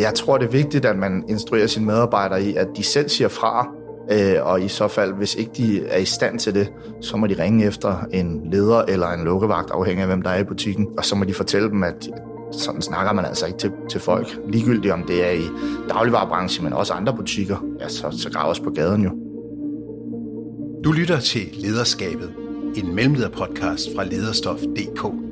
Jeg tror, det er vigtigt, at man instruerer sine medarbejdere i, at de selv siger fra, øh, og i så fald, hvis ikke de er i stand til det, så må de ringe efter en leder eller en lukkevagt, afhængig af hvem der er i butikken, og så må de fortælle dem, at sådan snakker man altså ikke til, til folk. Ligegyldigt om det er i dagligvarerbranchen, men også andre butikker, ja, så, så graves på gaden jo. Du lytter til Lederskabet, en mellemlederpodcast fra lederstof.dk.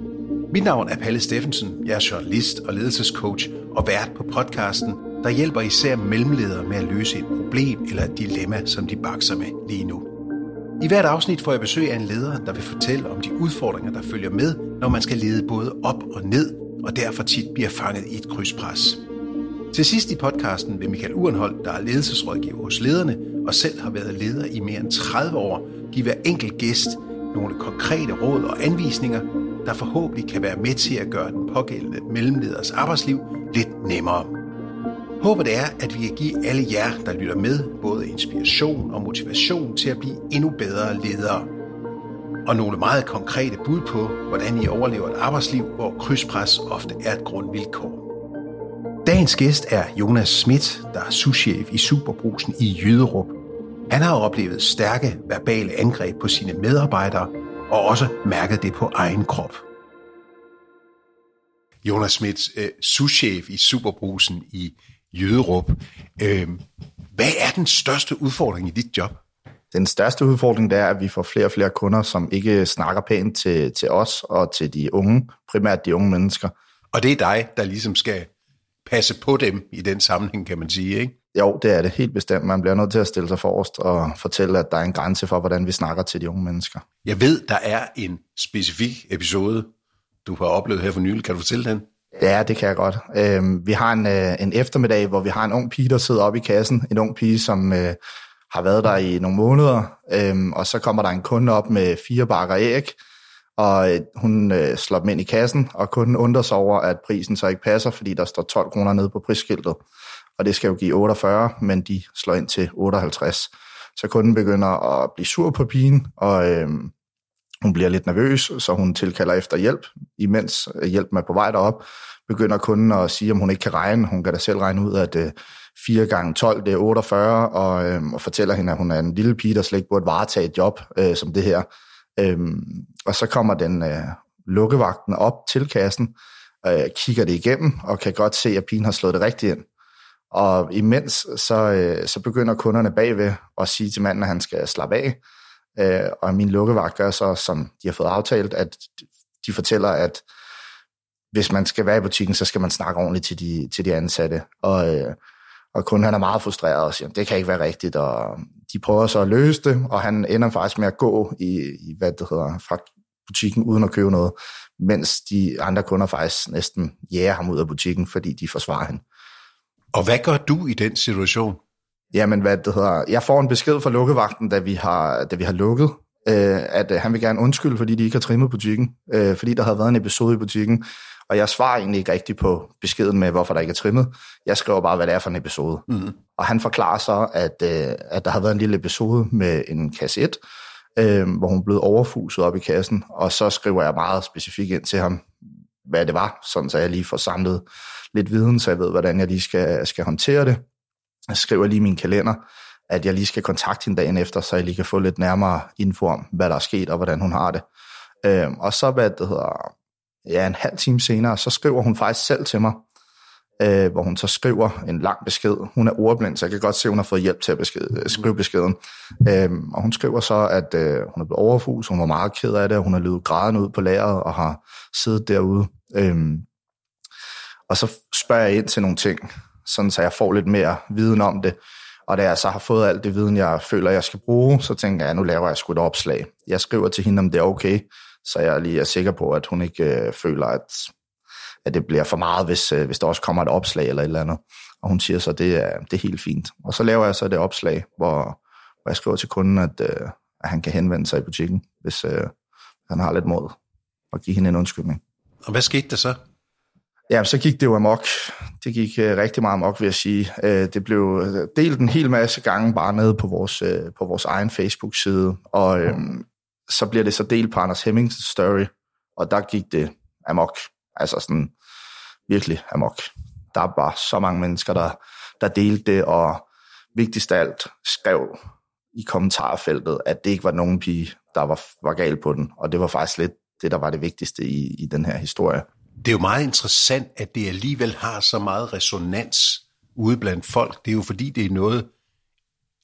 Mit navn er Palle Steffensen, jeg er journalist og ledelsescoach og vært på podcasten, der hjælper især mellemledere med at løse et problem eller et dilemma, som de bakser med lige nu. I hvert afsnit får jeg besøg af en leder, der vil fortælle om de udfordringer, der følger med, når man skal lede både op og ned, og derfor tit bliver fanget i et krydspres. Til sidst i podcasten vil Michael Urenhold, der er ledelsesrådgiver hos lederne og selv har været leder i mere end 30 år, give hver enkelt gæst nogle konkrete råd og anvisninger, der forhåbentlig kan være med til at gøre den pågældende mellemleders arbejdsliv lidt nemmere. Håbet er, at vi kan give alle jer, der lytter med, både inspiration og motivation til at blive endnu bedre ledere. Og nogle meget konkrete bud på, hvordan I overlever et arbejdsliv, hvor krydspres ofte er et grundvilkår. Dagens gæst er Jonas Schmidt, der er souschef i Superbrusen i Jyderup. Han har oplevet stærke verbale angreb på sine medarbejdere, og også mærket det på egen krop. Jonas Schmidt, øh, souschef i Superbrusen i Jyderup. Øh, hvad er den største udfordring i dit job? Den største udfordring det er, at vi får flere og flere kunder, som ikke snakker pænt til, til os og til de unge, primært de unge mennesker. Og det er dig, der ligesom skal passe på dem i den sammenhæng, kan man sige, ikke? Jo, det er det helt bestemt. Man bliver nødt til at stille sig forrest og fortælle, at der er en grænse for, hvordan vi snakker til de unge mennesker. Jeg ved, der er en specifik episode, du har oplevet her for nylig. Kan du fortælle den? Ja, det kan jeg godt. Øh, vi har en, øh, en eftermiddag, hvor vi har en ung pige, der sidder oppe i kassen. En ung pige, som øh, har været der i nogle måneder. Øh, og så kommer der en kunde op med fire bakker æg, og øh, hun øh, slår dem ind i kassen, og kunden undrer sig over, at prisen så ikke passer, fordi der står 12 kroner nede på prisskiltet. Og det skal jo give 48, men de slår ind til 58. Så kunden begynder at blive sur på pigen, og øh, hun bliver lidt nervøs, så hun tilkalder efter hjælp. Imens hjælpen er på vej derop, begynder kunden at sige, om hun ikke kan regne. Hun kan da selv regne ud, at øh, 4 gange 12 det er 48, og, øhm, og fortæller hende, at hun er en lille pige, der slet ikke burde varetage et job øh, som det her. Øhm, og så kommer den øh, lukkevagten op til kassen, øh, kigger det igennem, og kan godt se, at pigen har slået det rigtigt ind. Og imens, så, øh, så begynder kunderne bagved at sige til manden, at han skal slappe af. Øh, og min lukkevagt gør så, som de har fået aftalt, at de fortæller, at hvis man skal være i butikken, så skal man snakke ordentligt til de, til de ansatte. Og, øh, og kunden han er meget frustreret og siger, det kan ikke være rigtigt, og de prøver så at løse det, og han ender faktisk med at gå i, i hvad det hedder, fra butikken uden at købe noget, mens de andre kunder faktisk næsten jæger ham ud af butikken, fordi de forsvarer hende. Og hvad gør du i den situation? Jamen, hvad det hedder, jeg får en besked fra lukkevagten, da vi har, da vi har lukket, øh, at øh, han vil gerne undskylde, fordi de ikke har trimmet butikken, øh, fordi der havde været en episode i butikken, og jeg svarer egentlig ikke rigtigt på beskeden med, hvorfor der ikke er trimmet. Jeg skriver bare, hvad det er for en episode. Mm. Og han forklarer så, at, øh, at der har været en lille episode med en kasse 1, øh, hvor hun blev overfuset op i kassen, og så skriver jeg meget specifikt ind til ham, hvad det var, sådan så jeg lige får samlet lidt viden, så jeg ved, hvordan jeg lige skal, skal håndtere det. Jeg skriver lige min kalender, at jeg lige skal kontakte hende dagen efter, så jeg lige kan få lidt nærmere info om, hvad der er sket, og hvordan hun har det. Øh, og så, hvad det hedder, ja, en halv time senere, så skriver hun faktisk selv til mig, øh, hvor hun så skriver en lang besked. Hun er ordblind, så jeg kan godt se, at hun har fået hjælp til at besked, øh, skrive beskeden. Øh, og hun skriver så, at øh, hun er blevet overfus, hun var meget ked af det, hun har løbet græden ud på lageret og har siddet derude. Øh, og så spørger jeg ind til nogle ting, sådan så jeg får lidt mere viden om det. Og da jeg så har fået alt det viden, jeg føler, jeg skal bruge, så tænker jeg, at nu laver jeg sgu et opslag. Jeg skriver til hende, om det er okay, så jeg lige er sikker på, at hun ikke øh, føler, at, at det bliver for meget, hvis, øh, hvis der også kommer et opslag eller et eller andet. Og hun siger så, at det er, det er helt fint. Og så laver jeg så det opslag, hvor, hvor jeg skriver til kunden, at, øh, at han kan henvende sig i butikken, hvis øh, han har lidt mod, og give hende en undskyldning. Og hvad skete der så? Ja, så gik det jo amok. Det gik øh, rigtig meget amok, vil jeg sige. Øh, det blev øh, delt en hel masse gange bare nede på vores, øh, på vores egen Facebook-side, og øh, så bliver det så delt på Anders Hemmings story, og der gik det amok. Altså sådan virkelig amok. Der der var så mange mennesker, der, der delte det, og vigtigst af alt skrev i kommentarfeltet, at det ikke var nogen pige, der var, var gal på den. Og det var faktisk lidt det, der var det vigtigste i, i den her historie. Det er jo meget interessant, at det alligevel har så meget resonans ude blandt folk. Det er jo fordi, det er noget,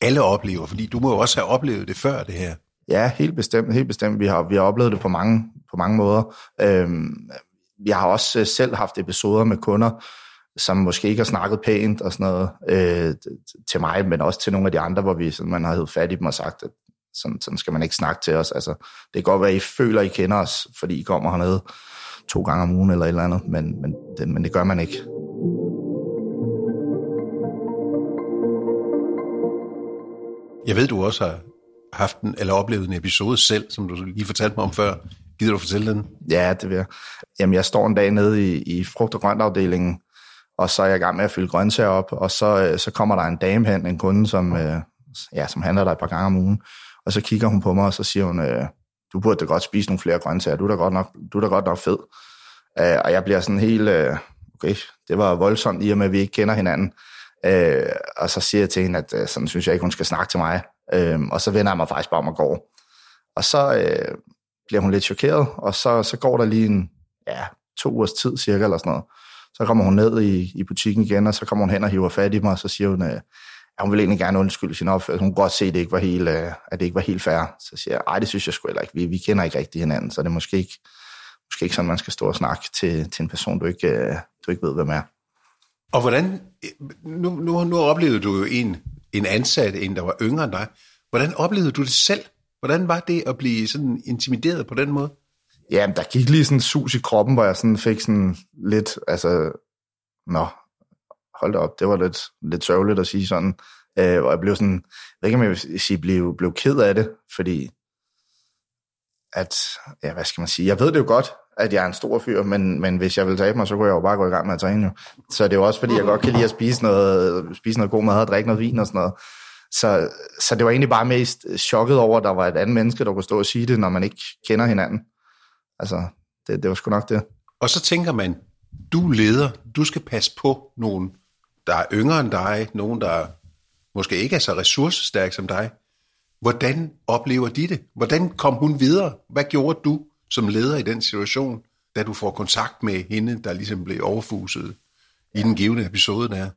alle oplever, fordi du må jo også have oplevet det før det her. Ja, helt bestemt. Helt bestemt. Vi har, vi har oplevet det på mange, på mange måder. Øhm, jeg har også øh, selv haft episoder med kunder, som måske ikke har snakket pænt og sådan noget øh, til mig, men også til nogle af de andre, hvor vi sådan, man har hævet fat i dem og sagt, at sådan, sådan skal man ikke snakke til os. Altså, det kan godt være, at I føler, at I kender os, fordi I kommer hernede to gange om ugen eller et eller andet, men, men, det, men det gør man ikke. Jeg ved, du også har haft en, eller oplevet en episode selv, som du lige fortalte mig om før. Gider du fortælle den? Ja, det vil jeg. Jamen, jeg står en dag nede i, i frugt- og grøntafdelingen, og så er jeg i gang med at fylde grøntsager op, og så, øh, så kommer der en dame hen, en kunde, som, øh, ja, som handler der et par gange om ugen, og så kigger hun på mig, og så siger hun, øh, du burde da godt spise nogle flere grøntsager, du er da godt nok, du er da godt nok fed. Øh, og jeg bliver sådan helt, øh, okay, det var voldsomt i og med, at vi ikke kender hinanden. Øh, og så siger jeg til hende, at sådan synes jeg ikke, hun skal snakke til mig. og så vender jeg mig faktisk bare om og går. Og så bliver hun lidt chokeret, og så, så går der lige en, ja, to ugers tid cirka, eller sådan noget. Så kommer hun ned i, i butikken igen, og så kommer hun hen og hiver fat i mig, og så siger hun, øh, at hun vil egentlig gerne undskylde sin opførsel. Hun kunne godt se, at det ikke var helt, øh, at det ikke var helt fair. Så siger jeg, ej, det synes jeg sgu heller ikke. Vi, vi kender ikke rigtig hinanden, så det er måske ikke, måske ikke sådan, man skal stå og snakke til, til en person, du ikke, øh, du ikke ved, hvem er. Og hvordan, nu, nu, nu oplevede du jo en, en ansat, en der var yngre end dig. Hvordan oplevede du det selv? Hvordan var det at blive sådan intimideret på den måde? Ja, der gik lige sådan en sus i kroppen, hvor jeg sådan fik sådan lidt, altså, nå, hold da op, det var lidt, lidt sørgeligt at sige sådan. Øh, og jeg blev sådan, jeg ved ikke, om jeg vil sige, blev, blev ked af det, fordi at, ja, hvad skal man sige, jeg ved det jo godt, at jeg er en stor fyr, men, men hvis jeg vil tabe mig, så kunne jeg jo bare gå i gang med at træne jo. Så det er jo også, fordi jeg godt kan lide at spise noget, spise noget god mad og drikke noget vin og sådan noget. Så, så det var egentlig bare mest chokket over, at der var et andet menneske, der kunne stå og sige det, når man ikke kender hinanden. Altså, det, det var sgu nok det. Og så tænker man, du leder, du skal passe på nogen, der er yngre end dig, nogen, der måske ikke er så ressourcestærk som dig. Hvordan oplever de det? Hvordan kom hun videre? Hvad gjorde du som leder i den situation, da du får kontakt med hende, der ligesom blev overfuset i den givende episode der?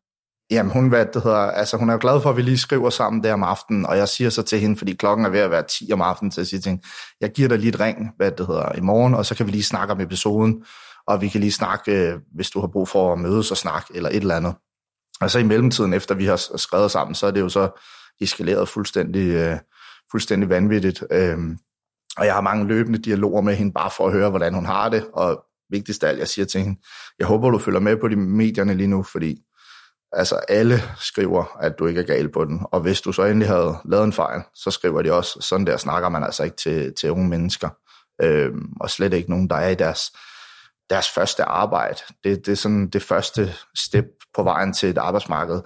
Jamen, hun, hvad det hedder, altså, hun er jo glad for, at vi lige skriver sammen der om aftenen, og jeg siger så til hende, fordi klokken er ved at være 10 om aftenen, så jeg siger til hende, jeg giver dig lige et ring, hvad det hedder, i morgen, og så kan vi lige snakke om episoden, og vi kan lige snakke, øh, hvis du har brug for at mødes og snakke, eller et eller andet. Og så i mellemtiden, efter vi har skrevet sammen, så er det jo så eskaleret fuldstændig, øh, fuldstændig vanvittigt. Øhm, og jeg har mange løbende dialoger med hende, bare for at høre, hvordan hun har det, og vigtigst af alt, jeg siger til hende, jeg håber, du følger med på de medierne lige nu, fordi Altså alle skriver, at du ikke er gal på den, og hvis du så endelig havde lavet en fejl, så skriver de også, sådan der snakker man altså ikke til, til unge mennesker, øhm, og slet ikke nogen, der er i deres, deres første arbejde. Det, det er sådan det første step på vejen til et arbejdsmarked,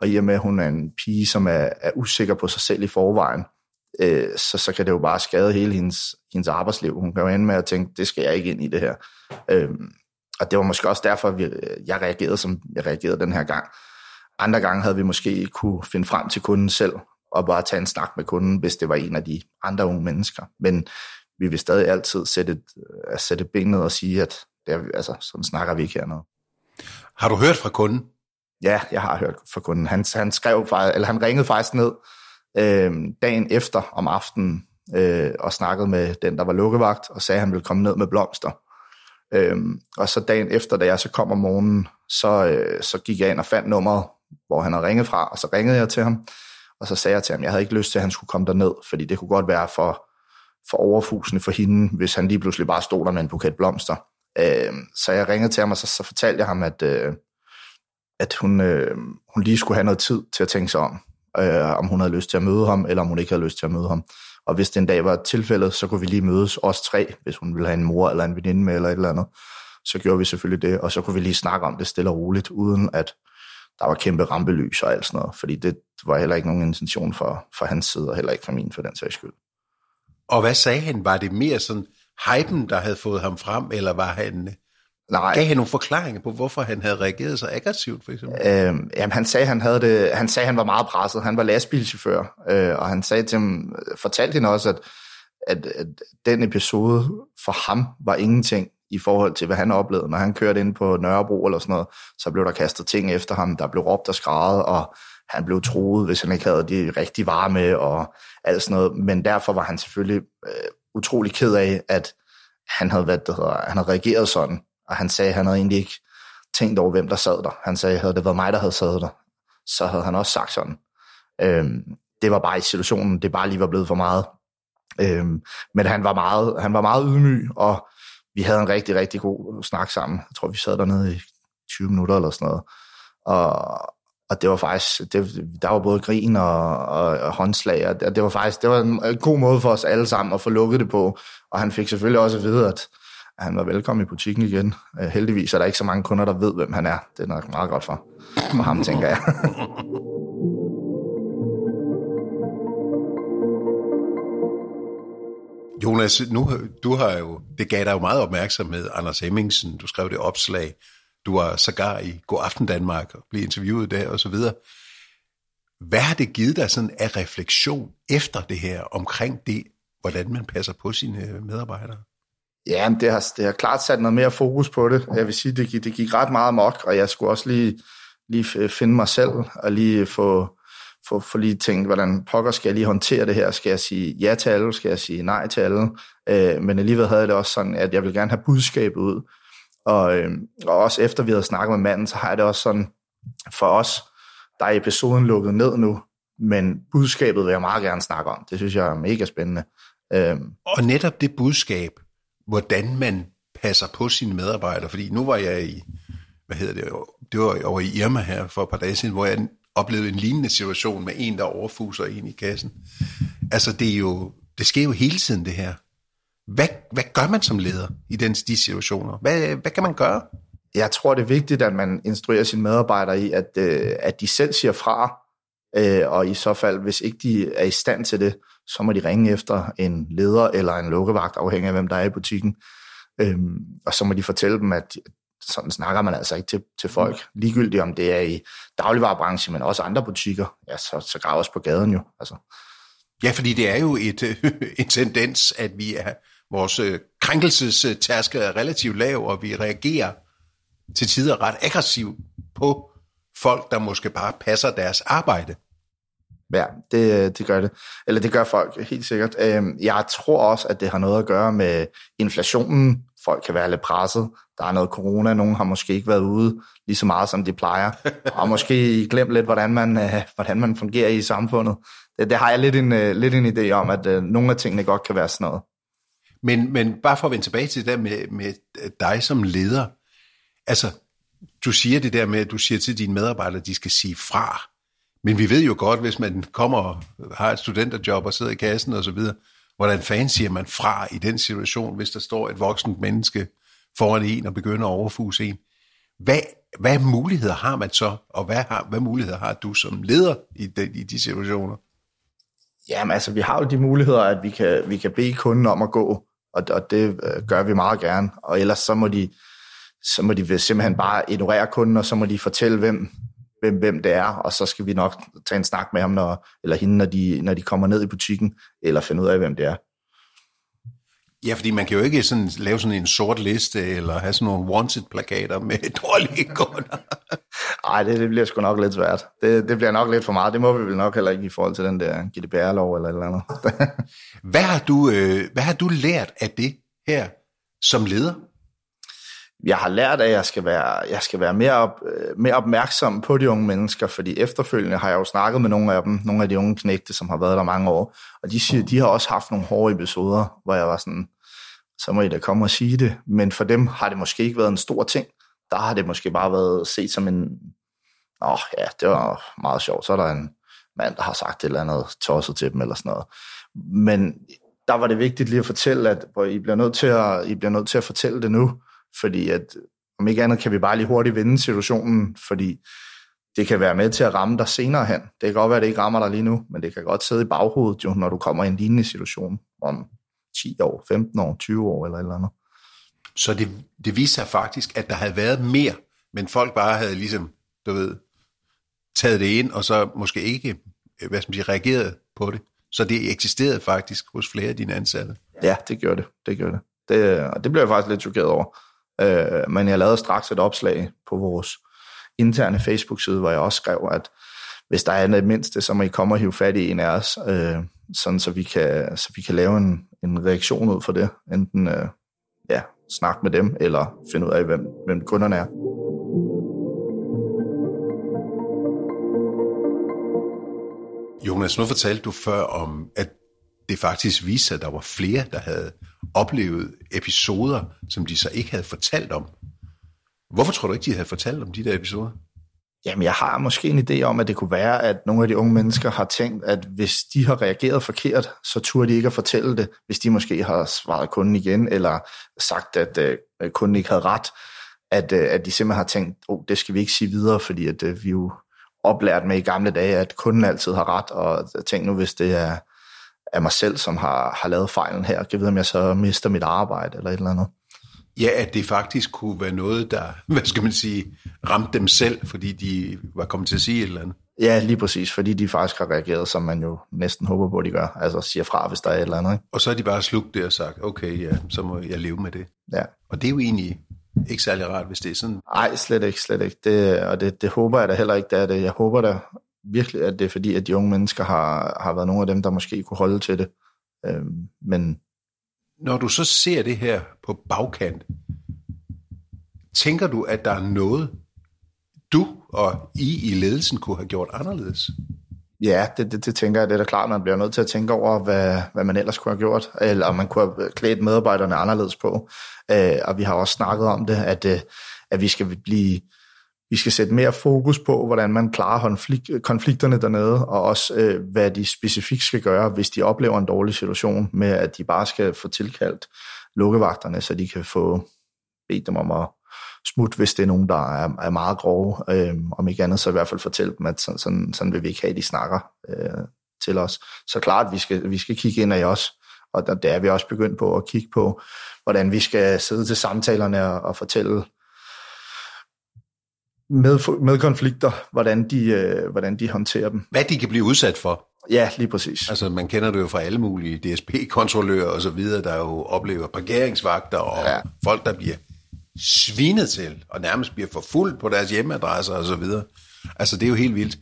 og i og med, at hun er en pige, som er, er usikker på sig selv i forvejen, øh, så, så kan det jo bare skade hele hendes, hendes arbejdsliv. Hun kan jo ende med at tænke, det skal jeg ikke ind i det her. Øh, og det var måske også derfor, at jeg reagerede, som jeg reagerede den her gang. Andre gange havde vi måske kunne finde frem til kunden selv, og bare tage en snak med kunden, hvis det var en af de andre unge mennesker. Men vi vil stadig altid sætte, sætte benet og sige, at det er, altså, sådan snakker vi ikke hernede. Har du hørt fra kunden? Ja, jeg har hørt fra kunden. Han, han skrev eller han ringede faktisk ned øh, dagen efter om aftenen øh, og snakkede med den, der var lukkevagt, og sagde, at han ville komme ned med blomster. Øhm, og så dagen efter, da jeg så kom om morgenen, så, øh, så gik jeg ind og fandt nummeret, hvor han havde ringet fra, og så ringede jeg til ham, og så sagde jeg til ham, jeg havde ikke lyst til, at han skulle komme derned, fordi det kunne godt være for, for overfusende for hende, hvis han lige pludselig bare stod der med en buket blomster. Øh, så jeg ringede til ham, og så, så fortalte jeg ham, at, øh, at hun, øh, hun lige skulle have noget tid til at tænke sig om, øh, om hun havde lyst til at møde ham, eller om hun ikke havde lyst til at møde ham. Og hvis det en dag var tilfældet, så kunne vi lige mødes, os tre, hvis hun ville have en mor eller en veninde med, eller et eller andet. Så gjorde vi selvfølgelig det, og så kunne vi lige snakke om det stille og roligt, uden at der var kæmpe rampelys og alt sådan noget, fordi det var heller ikke nogen intention for, for hans side, og heller ikke for min for den sags skyld. Og hvad sagde han? Var det mere sådan hypen, der havde fået ham frem, eller var han Nej. Gav han nogle forklaringer på, hvorfor han havde reageret så aggressivt, for eksempel? Øhm, jamen, han sagde, han havde det, han sagde, han var meget presset. Han var lastbilchauffør, øh, og han sagde til ham, fortalte hende også, at, at, at den episode for ham var ingenting i forhold til, hvad han oplevede. Når han kørte ind på Nørrebro eller sådan noget, så blev der kastet ting efter ham, der blev råbt og skrædet, og han blev troet, hvis han ikke havde de rigtige varer med, og alt sådan noget. Men derfor var han selvfølgelig øh, utrolig ked af, at han havde, hvad det hedder, han havde reageret sådan, og han sagde, at han havde egentlig ikke tænkt over, hvem der sad der. Han sagde, at havde det været mig, der havde siddet der, så havde han også sagt sådan. Øhm, det var bare i situationen, det bare lige var blevet for meget. Øhm, men han var meget, han var meget ydmyg, og vi havde en rigtig, rigtig god snak sammen. Jeg tror, vi sad dernede i 20 minutter eller sådan noget. Og, og det var faktisk, det, der var både grin og, og, og håndslag, og det, det var faktisk, det var en god måde for os alle sammen at få lukket det på. Og han fik selvfølgelig også at vide, at han var velkommen i butikken igen. Uh, heldigvis er der ikke så mange kunder, der ved, hvem han er. Det er nok meget godt for, for ham, tænker jeg. Jonas, nu, du har jo, det gav dig jo meget opmærksomhed, Anders Hemmingsen, du skrev det opslag, du var sågar i God Aften Danmark og blev interviewet der og så videre. Hvad har det givet dig sådan af refleksion efter det her, omkring det, hvordan man passer på sine øh, medarbejdere? Ja, det har, det har klart sat noget mere fokus på det. Jeg vil sige, det gik, det gik ret meget mok, og jeg skulle også lige, lige øh, finde mig selv og lige øh, få, få, få lige tænkt, hvordan pokker skal jeg lige håndtere det her? Skal jeg sige ja til alle? Skal jeg sige nej til alle? Øh, men alligevel havde jeg det også sådan, at jeg vil gerne have budskabet ud. Og, øh, og også efter vi havde snakket med manden, så har jeg det også sådan, for os, der er episoden lukket ned nu, men budskabet vil jeg meget gerne snakke om. Det synes jeg er mega spændende. Øh, og netop det budskab, hvordan man passer på sine medarbejdere, fordi nu var jeg i, hvad hedder det, det var over i Irma her for et par dage siden, hvor jeg oplevede en lignende situation med en, der overfuser en i kassen. Altså det er jo, det sker jo hele tiden det her. Hvad, hvad gør man som leder i den, de situationer? Hvad, hvad kan man gøre? Jeg tror, det er vigtigt, at man instruerer sine medarbejdere i, at, øh, at de selv siger fra, øh, og i så fald, hvis ikke de er i stand til det, så må de ringe efter en leder eller en lukkevagt, afhængig af hvem der er i butikken. Øhm, og så må de fortælle dem, at sådan snakker man altså ikke til, til folk. Ligegyldigt om det er i dagligvarerbranchen, men også andre butikker. Ja, så, så graver os på gaden jo. Altså. Ja, fordi det er jo et, en tendens, at vi er, vores øh, krænkelsestærske er relativt lav, og vi reagerer til tider ret aggressivt på folk, der måske bare passer deres arbejde. Ja, det, det gør det. Eller det gør folk helt sikkert. Øhm, jeg tror også, at det har noget at gøre med inflationen. Folk kan være lidt presset. Der er noget corona. Nogen har måske ikke været ude lige så meget, som de plejer. Og måske glemt lidt, hvordan man, øh, hvordan man fungerer i samfundet. Det, det har jeg lidt en, øh, lidt en idé om, at nogle af tingene godt kan være sådan noget. Men, men bare for at vende tilbage til det der med, med dig som leder. Altså, du siger det der med, at du siger til dine medarbejdere, at de skal sige fra. Men vi ved jo godt, hvis man kommer og har et studenterjob og sidder i kassen og så videre, hvordan fanden siger man fra i den situation, hvis der står et voksent menneske foran en og begynder at overfuse en? Hvad, hvad muligheder har man så, og hvad, har, hvad muligheder har du som leder i de, i de situationer? Jamen altså, vi har jo de muligheder, at vi kan, vi kan bede kunden om at gå, og, og det øh, gør vi meget gerne. Og ellers så må de, så må de simpelthen bare ignorere kunden, og så må de fortælle, hvem, hvem, hvem det er, og så skal vi nok tage en snak med ham, når, eller hende, når de, når de kommer ned i butikken, eller finde ud af, hvem det er. Ja, fordi man kan jo ikke sådan, lave sådan en sort liste, eller have sådan nogle wanted-plakater med dårlige kunder. Nej, det, det bliver sgu nok lidt svært. Det, det bliver nok lidt for meget. Det må vi vel nok heller ikke i forhold til den der GDPR-lov eller et eller andet. hvad, har du, øh, hvad har du lært af det her som leder? Jeg har lært, at jeg skal være, jeg skal være mere, op, øh, mere opmærksom på de unge mennesker, fordi efterfølgende har jeg jo snakket med nogle af dem, nogle af de unge knægte, som har været der mange år, og de siger, de har også haft nogle hårde episoder, hvor jeg var sådan, så må I da komme og sige det, men for dem har det måske ikke været en stor ting, der har det måske bare været set som en, åh oh, ja, det var meget sjovt, så er der en mand, der har sagt et eller andet tosset til dem, eller sådan noget. Men der var det vigtigt lige at fortælle, at I bliver nødt til at, I bliver nødt til at fortælle det nu, fordi at om ikke andet kan vi bare lige hurtigt vinde situationen, fordi det kan være med til at ramme dig senere hen. Det kan godt være, at det ikke rammer dig lige nu, men det kan godt sidde i baghovedet, jo, når du kommer i en lignende situation om 10 år, 15 år, 20 år eller eller andet. Så det, det viste sig faktisk, at der havde været mere, men folk bare havde ligesom, du ved, taget det ind, og så måske ikke, hvad skal man sige, reageret på det. Så det eksisterede faktisk hos flere af dine ansatte. Ja, det gjorde det. Det gjorde det. Det, og det blev jeg faktisk lidt chokeret over. Øh, men jeg lavede straks et opslag på vores interne Facebook-side, hvor jeg også skrev, at hvis der er det mindste, så må I komme og hive fat i en af os, øh, sådan så vi kan, så vi kan lave en, en reaktion ud for det. Enten øh, ja, snakke med dem, eller finde ud af, hvem, hvem kunderne er. Jonas, nu fortalte du før om, at det faktisk viste sig, at der var flere, der havde oplevet episoder, som de så ikke havde fortalt om. Hvorfor tror du ikke, de havde fortalt om de der episoder? Jamen, jeg har måske en idé om, at det kunne være, at nogle af de unge mennesker har tænkt, at hvis de har reageret forkert, så turde de ikke at fortælle det, hvis de måske har svaret kunden igen, eller sagt, at øh, kunden ikke havde ret, at, øh, at de simpelthen har tænkt, oh, det skal vi ikke sige videre, fordi at, øh, vi jo oplært med i gamle dage, at kunden altid har ret, og tænk nu, hvis det er, er mig selv, som har, har lavet fejlen her, jeg vide, om jeg så mister mit arbejde, eller et eller andet. Ja, at det faktisk kunne være noget, der, hvad skal man sige, ramte dem selv, fordi de var kommet til at sige et eller andet. Ja, lige præcis, fordi de faktisk har reageret, som man jo næsten håber på, at de gør. Altså siger fra, hvis der er et eller andet. Ikke? Og så har de bare slugt det og sagt, okay, ja, så må jeg leve med det. Ja. Og det er jo egentlig ikke særlig rart, hvis det er sådan. Nej, slet ikke, slet ikke. Det, og det, det håber jeg da heller ikke, det er det. Jeg håber da virkelig, at det er fordi, at de unge mennesker har, har været nogle af dem, der måske kunne holde til det. Øhm, men når du så ser det her på bagkant, tænker du, at der er noget, du og I i ledelsen kunne have gjort anderledes? Ja, det, det, det tænker jeg, det er da klart, man bliver nødt til at tænke over, hvad, hvad man ellers kunne have gjort, eller om man kunne have klædt medarbejderne anderledes på. Øh, og vi har også snakket om det, at, øh, at vi skal blive vi skal sætte mere fokus på, hvordan man klarer konflikterne dernede, og også øh, hvad de specifikt skal gøre, hvis de oplever en dårlig situation, med at de bare skal få tilkaldt lukkevagterne, så de kan få bedt dem om at smutte, hvis det er nogen, der er, er meget grove. Øh, om ikke andet, så i hvert fald fortælle dem, at sådan, sådan, sådan vil vi ikke have, at de snakker øh, til os. Så klart, vi skal, vi skal kigge ind i os, og der, der er vi også begyndt på at kigge på, hvordan vi skal sidde til samtalerne og, og fortælle med, med konflikter, hvordan de, øh, hvordan de håndterer dem. Hvad de kan blive udsat for. Ja, lige præcis. Altså, man kender det jo fra alle mulige DSP-kontrollører og så videre, der jo oplever parkeringsvagter og ja. folk, der bliver svinet til, og nærmest bliver forfulgt på deres hjemmeadresser og så videre. Altså, det er jo helt vildt.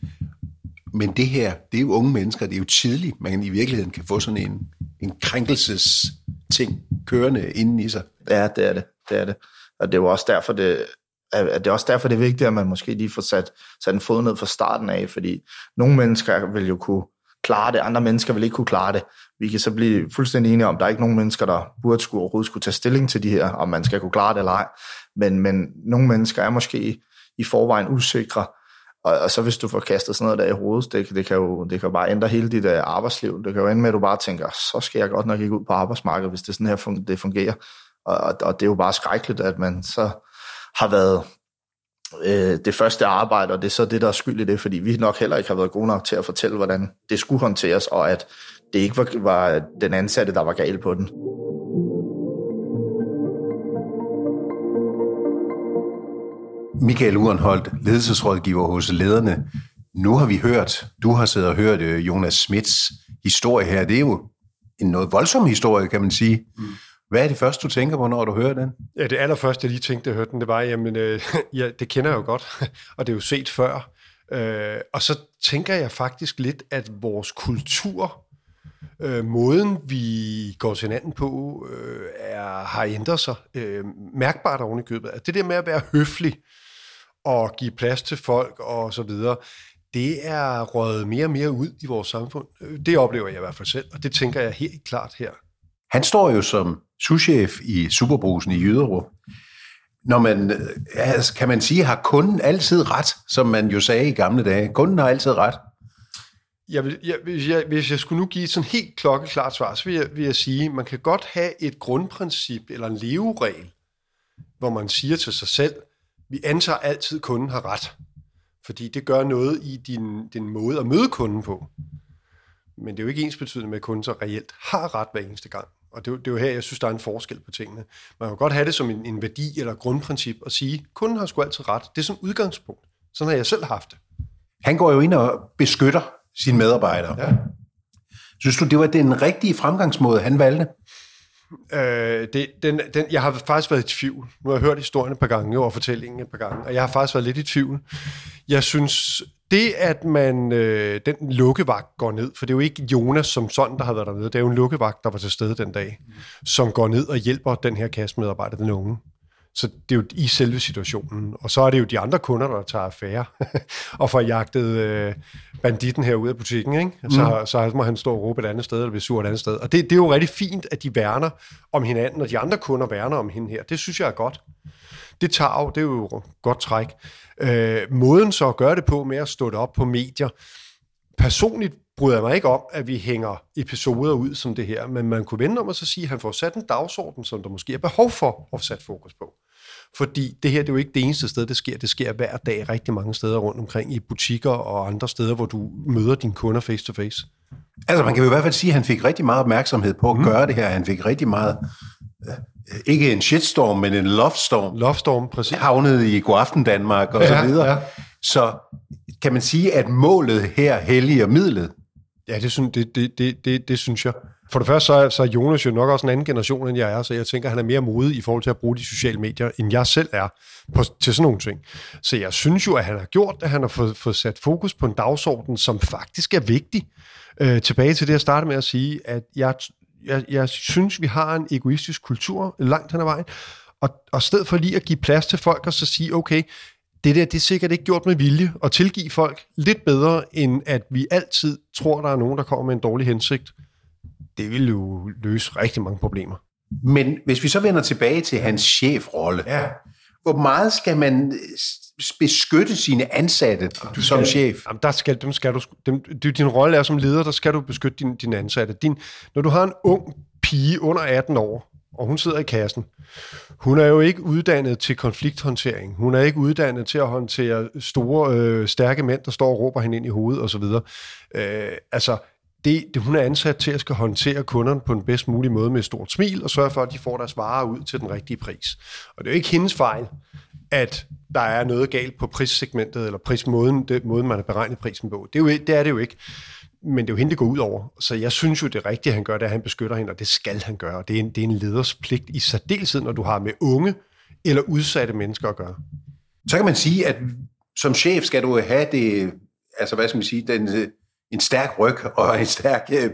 Men det her, det er jo unge mennesker, det er jo tidligt, man i virkeligheden kan få sådan en, en krænkelses ting kørende inden i sig. Ja, det er det. Det er det. Og det er jo også derfor, det, at det er også derfor, det er vigtigt, at man måske lige får sat, sat en fod ned fra starten af, fordi nogle mennesker vil jo kunne klare det, andre mennesker vil ikke kunne klare det. Vi kan så blive fuldstændig enige om, at der er ikke nogen mennesker, der burde skulle, overhovedet skulle tage stilling til de her, om man skal kunne klare det eller ej. Men, men nogle mennesker er måske i forvejen usikre, og, og så hvis du får kastet sådan noget der i hovedet, det, det, kan jo det kan jo bare ændre hele dit uh, arbejdsliv. Det kan jo ende med, at du bare tænker, så skal jeg godt nok ikke ud på arbejdsmarkedet, hvis det sådan her det fungerer. Og, og, og det er jo bare skrækkeligt, at man så har været øh, det første arbejde, og det er så det, der er skyld i det, fordi vi nok heller ikke har været gode nok til at fortælle, hvordan det skulle håndteres, og at det ikke var, var den ansatte, der var gal på den. Michael Urenholdt, ledelsesrådgiver hos lederne. Nu har vi hørt, du har siddet og hørt øh, Jonas Smits historie her. Det er jo en noget voldsom historie, kan man sige. Mm. Hvad er det første, du tænker på, når du hører den? Ja, det allerførste, jeg lige tænkte, jeg hørte den, det var, jamen, øh, ja, det kender jeg jo godt, og det er jo set før. Øh, og så tænker jeg faktisk lidt, at vores kultur, øh, måden vi går til hinanden på, øh, er, har ændret sig øh, mærkbart oven i købet. Altså, det der med at være høflig og give plads til folk og så videre, det er røget mere og mere ud i vores samfund. Øh, det oplever jeg i hvert fald selv, og det tænker jeg helt klart her han står jo som souschef i Superbrusen i Jyderup. Når man, øh, altså, kan man sige, har kunden altid ret, som man jo sagde i gamle dage. Kunden har altid ret. Jeg vil, jeg, hvis, jeg, hvis jeg skulle nu give et sådan helt klokkeklart svar, så vil jeg, vil jeg sige, man kan godt have et grundprincip eller en leveregel, hvor man siger til sig selv, vi antager altid, at kunden har ret. Fordi det gør noget i din, din måde at møde kunden på. Men det er jo ikke ens betydende med, at kunden så reelt har ret hver eneste gang. Og det, er det er jo her, jeg synes, der er en forskel på tingene. Man kan godt have det som en, en værdi eller grundprincip og sige, kunden har sgu altid ret. Det er som udgangspunkt. Sådan har jeg selv haft det. Han går jo ind og beskytter sine medarbejdere. Ja. Synes du, det var den rigtige fremgangsmåde, han valgte? Øh, det, den, den, jeg har faktisk været i tvivl. Nu har jeg hørt historien et par gange og fortællingen et par gange, og jeg har faktisk været lidt i tvivl. Jeg synes, det at man, øh, den lukkevagt går ned, for det er jo ikke Jonas som sådan, der har været dernede, det er jo en lukkevagt, der var til stede den dag, som går ned og hjælper den her kassemedarbejder, den unge. Så det er jo i selve situationen. Og så er det jo de andre kunder, der tager affære og får jagtet øh, banditten her ud af butikken. Ikke? Så, mm. så må han stå og råbe et andet sted, eller blive sur et andet sted. Og det, det er jo rigtig fint, at de værner om hinanden, og de andre kunder værner om hende her. Det synes jeg er godt. Det tager jo, det er jo godt træk. Øh, måden så at gøre det på med at stå det op på medier. Personligt bryder jeg mig ikke om, at vi hænger episoder ud som det her, men man kunne vende om og så sige, at han får sat en dagsorden, som der måske er behov for at sætte fokus på. Fordi det her det er jo ikke det eneste sted, det sker. Det sker hver dag rigtig mange steder rundt omkring i butikker og andre steder, hvor du møder dine kunder face to face. Altså man kan jo i hvert fald sige, at han fik rigtig meget opmærksomhed på at mm. gøre det her. Han fik rigtig meget, ikke en shitstorm, men en lovestorm. Lovestorm, præcis. Havnede i Godaften Danmark og ja, så videre. Ja. Så kan man sige, at målet her helliger midlet? Ja, det, synes, det, det, det, det, det synes jeg. For det første, så er, så er Jonas jo nok også en anden generation, end jeg er, så jeg tænker, at han er mere modig i forhold til at bruge de sociale medier, end jeg selv er på, til sådan nogle ting. Så jeg synes jo, at han har gjort, at han har fået, fået sat fokus på en dagsorden, som faktisk er vigtig. Øh, tilbage til det, jeg startede med at sige, at jeg, jeg, jeg synes, vi har en egoistisk kultur langt hen ad vejen, og, og stedet for lige at give plads til folk og så sige, okay, det der, det er sikkert ikke gjort med vilje, at tilgive folk lidt bedre, end at vi altid tror, der er nogen, der kommer med en dårlig hensigt. Det vil jo løse rigtig mange problemer. Men hvis vi så vender tilbage til hans chefrolle, ja. hvor meget skal man beskytte sine ansatte du som skal, chef? Jamen, der skal, dem skal du, dem, din rolle er som leder, der skal du beskytte dine din ansatte. Din, når du har en ung pige under 18 år, og hun sidder i kassen. Hun er jo ikke uddannet til konflikthåndtering. Hun er ikke uddannet til at håndtere store, øh, stærke mænd, der står og råber hende ind i hovedet osv. Øh, altså, det, det, hun er ansat til at skal håndtere kunderne på den bedst mulige måde med et stort smil, og sørge for, at de får deres varer ud til den rigtige pris. Og det er jo ikke hendes fejl, at der er noget galt på prissegmentet, eller prismåden, det, måden, man har beregnet prisen på. Det er, jo, det er det jo ikke men det er jo hende, det går ud over. Så jeg synes jo, det rigtige, han gør, det er, at han beskytter hende, og det skal han gøre. Det er en, det er en leders pligt i særdeleshed, når du har med unge eller udsatte mennesker at gøre. Så kan man sige, at som chef skal du have det, altså hvad skal man sige, den, en stærk ryg og en stærk øh,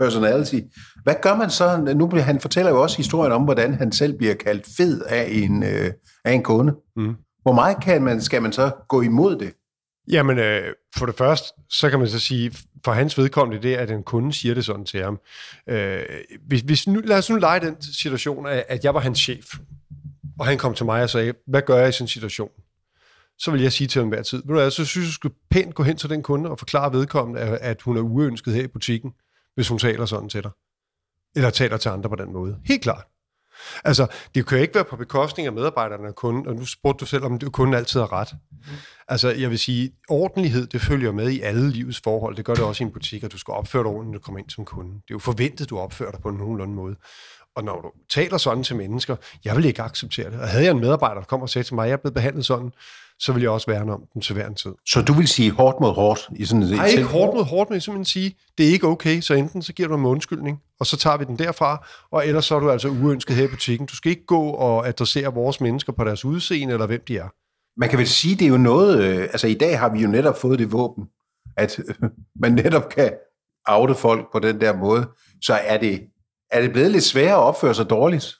personality. Hvad gør man så? Nu bliver han fortæller jo også historien om, hvordan han selv bliver kaldt fed af en, øh, af en kunde. Mm. Hvor meget kan man, skal man så gå imod det? Jamen, øh, for det første, så kan man så sige, for hans vedkommende, det er, at en kunde siger det sådan til ham. Øh, hvis, hvis nu, lad os nu lege den situation, at jeg var hans chef, og han kom til mig og sagde, hvad gør jeg i sådan en situation? Så vil jeg sige til ham hver tid, ved du hvad, så synes jeg, du skal pænt gå hen til den kunde og forklare vedkommende, at hun er uønsket her i butikken, hvis hun taler sådan til dig. Eller taler til andre på den måde. Helt klart. Altså, det kan jo ikke være på bekostning af medarbejderne og kunden, og nu spurgte du selv, om kunden altid har ret. Mm. Altså, jeg vil sige, ordentlighed, det følger med i alle livets forhold. Det gør det også i en butik, at du skal opføre dig ordentligt, når du kommer ind som kunde. Det er jo forventet, du opfører dig på en nogenlunde måde. Og når du taler sådan til mennesker, jeg vil ikke acceptere det. Og havde jeg en medarbejder, der kom og sagde til mig, at jeg er blevet behandlet sådan, så vil jeg også værne om den til hver en tid. Så du vil sige hårdt mod hårdt? I sådan Nej, ikke hårdt mod hårdt, men simpelthen sige, det er ikke okay, så enten så giver du en undskyldning, og så tager vi den derfra, og ellers så er du altså uønsket her i butikken. Du skal ikke gå og adressere vores mennesker på deres udseende, eller hvem de er. Man kan vel sige, det er jo noget, øh, altså i dag har vi jo netop fået det våben, at man netop kan oute folk på den der måde, så er det, er det blevet lidt sværere at opføre sig dårligt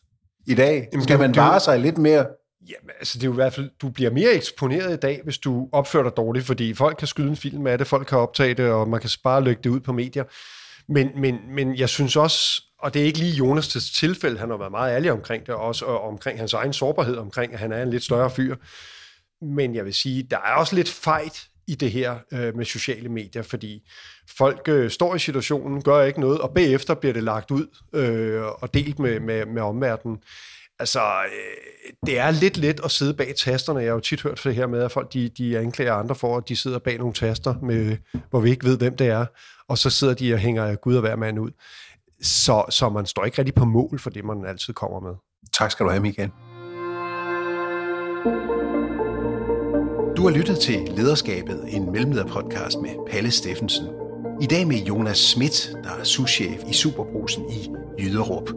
i dag? Jamen, Skal man vare sig lidt mere Jamen, altså det er jo i hvert fald, du bliver mere eksponeret i dag, hvis du opfører dig dårligt, fordi folk kan skyde en film af det, folk kan optage det, og man kan bare lægge det ud på medier. Men, men, men jeg synes også, og det er ikke lige Jonas' tilfælde, han har været meget ærlig omkring det, også og omkring hans egen sårbarhed, omkring at han er en lidt større fyr. Men jeg vil sige, der er også lidt fejt i det her øh, med sociale medier, fordi folk øh, står i situationen, gør ikke noget, og bagefter bliver det lagt ud øh, og delt med, med, med omverdenen. Altså, øh, det er lidt let at sidde bag tasterne. Jeg har jo tit hørt for det her med, at folk de, de anklager andre for, at de sidder bag nogle taster, med, hvor vi ikke ved, hvem det er, og så sidder de og hænger Gud og hver mand ud. så, så man står ikke rigtig på mål for det, man altid kommer med. Tak skal du have, Michael. Du har lyttet til Lederskabet, en mellemlederpodcast med Palle Steffensen. I dag med Jonas Schmidt, der er souschef i Superbrusen i Jyderup.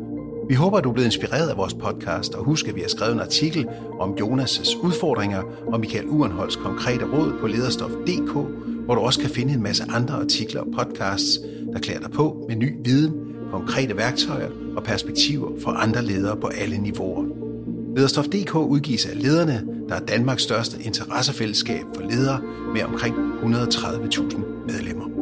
Vi håber, at du er blevet inspireret af vores podcast, og husk, at vi har skrevet en artikel om Jonas' udfordringer og Michael Urenholds konkrete råd på lederstof.dk, hvor du også kan finde en masse andre artikler og podcasts, der klæder dig på med ny viden, konkrete værktøjer og perspektiver for andre ledere på alle niveauer. Lederstof.dk udgives af lederne, der er Danmarks største interessefællesskab for ledere med omkring 130.000 medlemmer.